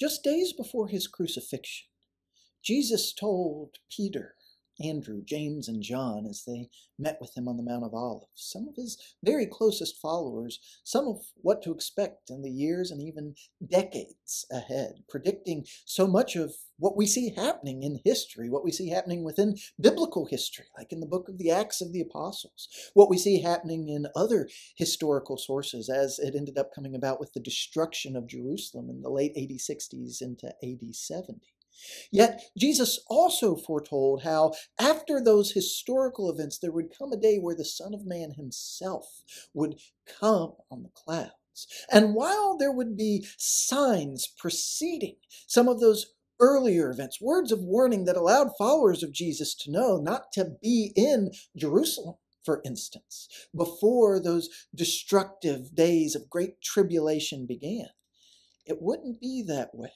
Just days before his crucifixion, Jesus told Peter Andrew, James, and John as they met with him on the Mount of Olives, some of his very closest followers, some of what to expect in the years and even decades ahead, predicting so much of what we see happening in history, what we see happening within biblical history, like in the book of the Acts of the Apostles, what we see happening in other historical sources as it ended up coming about with the destruction of Jerusalem in the late AD 60s into AD 70. Yet Jesus also foretold how after those historical events, there would come a day where the Son of Man himself would come on the clouds. And while there would be signs preceding some of those earlier events, words of warning that allowed followers of Jesus to know not to be in Jerusalem, for instance, before those destructive days of great tribulation began, it wouldn't be that way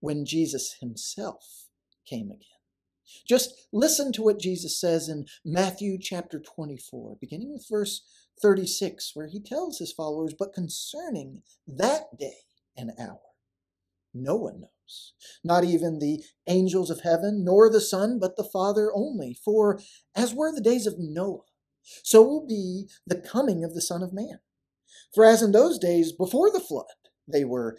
when Jesus himself came again. Just listen to what Jesus says in Matthew chapter 24, beginning with verse 36, where he tells his followers, But concerning that day and hour, no one knows, not even the angels of heaven, nor the Son, but the Father only. For as were the days of Noah, so will be the coming of the Son of Man. For as in those days before the flood, they were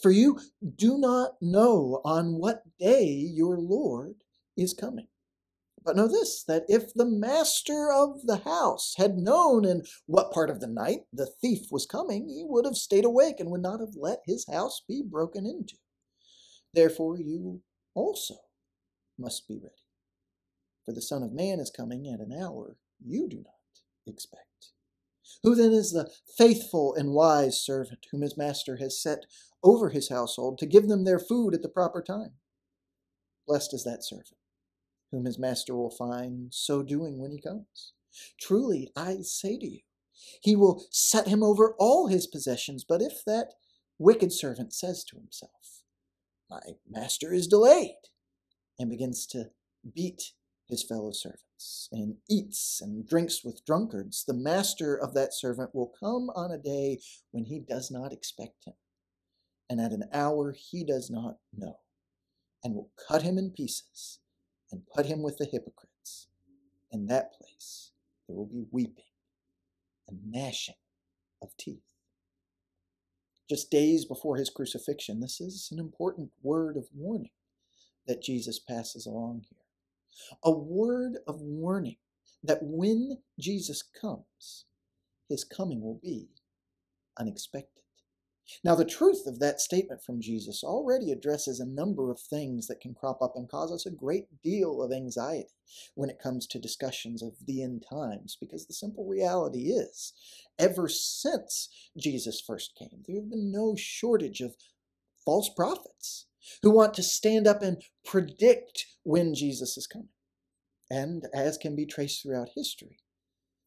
for you do not know on what day your Lord is coming. But know this that if the master of the house had known in what part of the night the thief was coming, he would have stayed awake and would not have let his house be broken into. Therefore, you also must be ready. For the Son of Man is coming at an hour you do not expect. Who then is the faithful and wise servant whom his master has set over his household to give them their food at the proper time? Blessed is that servant whom his master will find so doing when he comes. Truly, I say to you, he will set him over all his possessions. But if that wicked servant says to himself, My master is delayed, and begins to beat his fellow servants, and eats and drinks with drunkards, the master of that servant will come on a day when he does not expect him, and at an hour he does not know, and will cut him in pieces and put him with the hypocrites. In that place there will be weeping and gnashing of teeth. Just days before his crucifixion, this is an important word of warning that Jesus passes along here a word of warning that when Jesus comes, his coming will be unexpected. Now, the truth of that statement from Jesus already addresses a number of things that can crop up and cause us a great deal of anxiety when it comes to discussions of the end times, because the simple reality is, ever since Jesus first came, there have been no shortage of false prophets who want to stand up and predict when Jesus is coming. And as can be traced throughout history,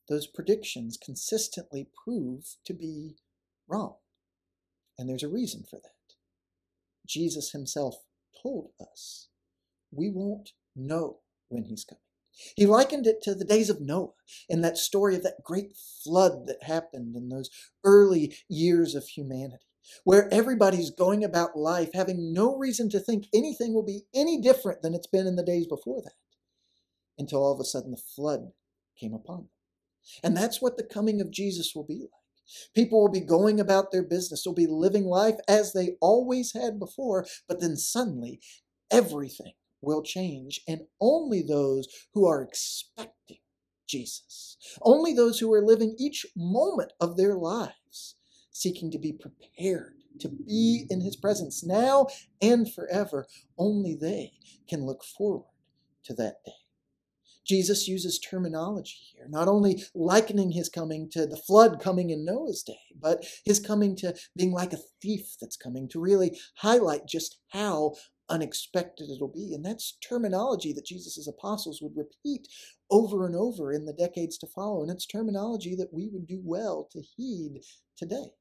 those predictions consistently prove to be wrong. And there's a reason for that. Jesus himself told us we won't know when he's coming. He likened it to the days of Noah in that story of that great flood that happened in those early years of humanity where everybody's going about life having no reason to think anything will be any different than it's been in the days before that, until all of a sudden the flood came upon them. And that's what the coming of Jesus will be like. People will be going about their business, will be living life as they always had before, but then suddenly everything will change, and only those who are expecting Jesus, only those who are living each moment of their lives seeking to be prepared to be mm. in his presence now and forever. Only they can look forward to that day. Jesus uses terminology here, not only likening his coming to the flood coming in Noah's day, but his coming to being like a thief that's coming to really highlight just how unexpected it'll be. And that's terminology that Jesus' apostles would repeat over and over in the decades to follow. And it's terminology that we would do well to heed today.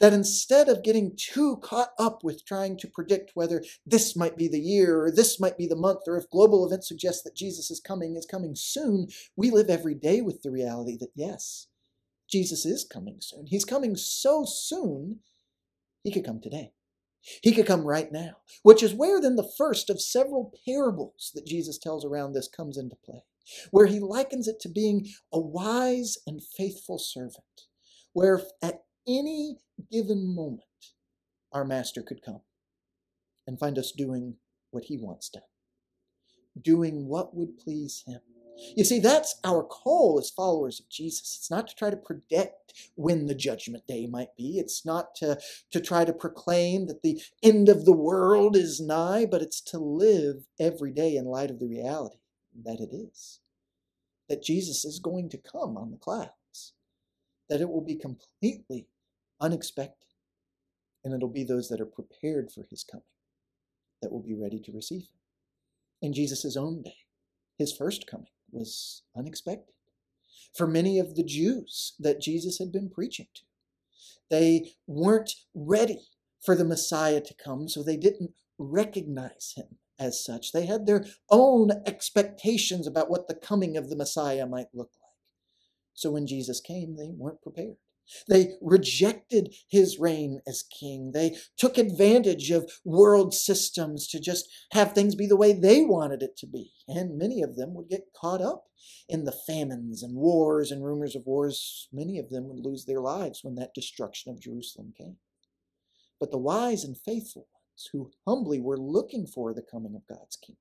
That instead of getting too caught up with trying to predict whether this might be the year or this might be the month or if global events suggest that Jesus is coming, is coming soon, we live every day with the reality that yes, Jesus is coming soon. He's coming so soon, he could come today. He could come right now, which is where then the first of several parables that Jesus tells around this comes into play, where he likens it to being a wise and faithful servant, where at any given moment our master could come and find us doing what he wants done, doing what would please him. You see, that's our call as followers of Jesus. It's not to try to predict when the judgment day might be. It's not to, to try to proclaim that the end of the world is nigh, but it's to live every day in light of the reality that it is. That Jesus is going to come on the clouds. That it will be completely unexpected. And it'll be those that are prepared for his coming that will be ready to receive him. In Jesus' own day, his first coming was unexpected. For many of the Jews that Jesus had been preaching to, they weren't ready for the Messiah to come, so they didn't recognize him as such. They had their own expectations about what the coming of the Messiah might look like. So when Jesus came, they weren't prepared. They rejected his reign as king. They took advantage of world systems to just have things be the way they wanted it to be. And many of them would get caught up in the famines and wars and rumors of wars. Many of them would lose their lives when that destruction of Jerusalem came. But the wise and faithful ones who humbly were looking for the coming of God's kingdom,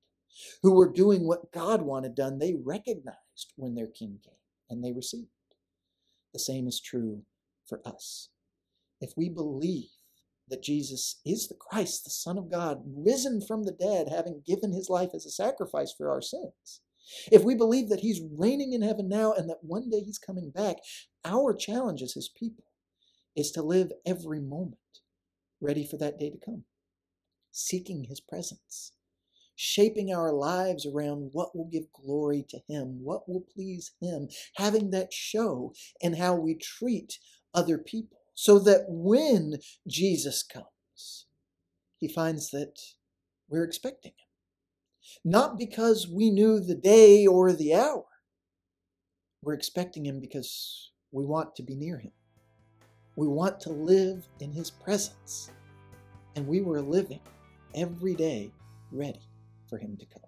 who were doing what God wanted done, they recognized when their king came and they received. The same is true for us. If we believe that Jesus is the Christ, the Son of God, risen from the dead, having given his life as a sacrifice for our sins, if we believe that he's reigning in heaven now and that one day he's coming back, our challenge as his people is to live every moment ready for that day to come, seeking his presence, shaping our lives around what will give glory to him, what will please him, having that show in how we treat other people so that when Jesus comes, he finds that we're expecting him. Not because we knew the day or the hour. We're expecting him because we want to be near him. We want to live in his presence. And we were living every day ready for him to come.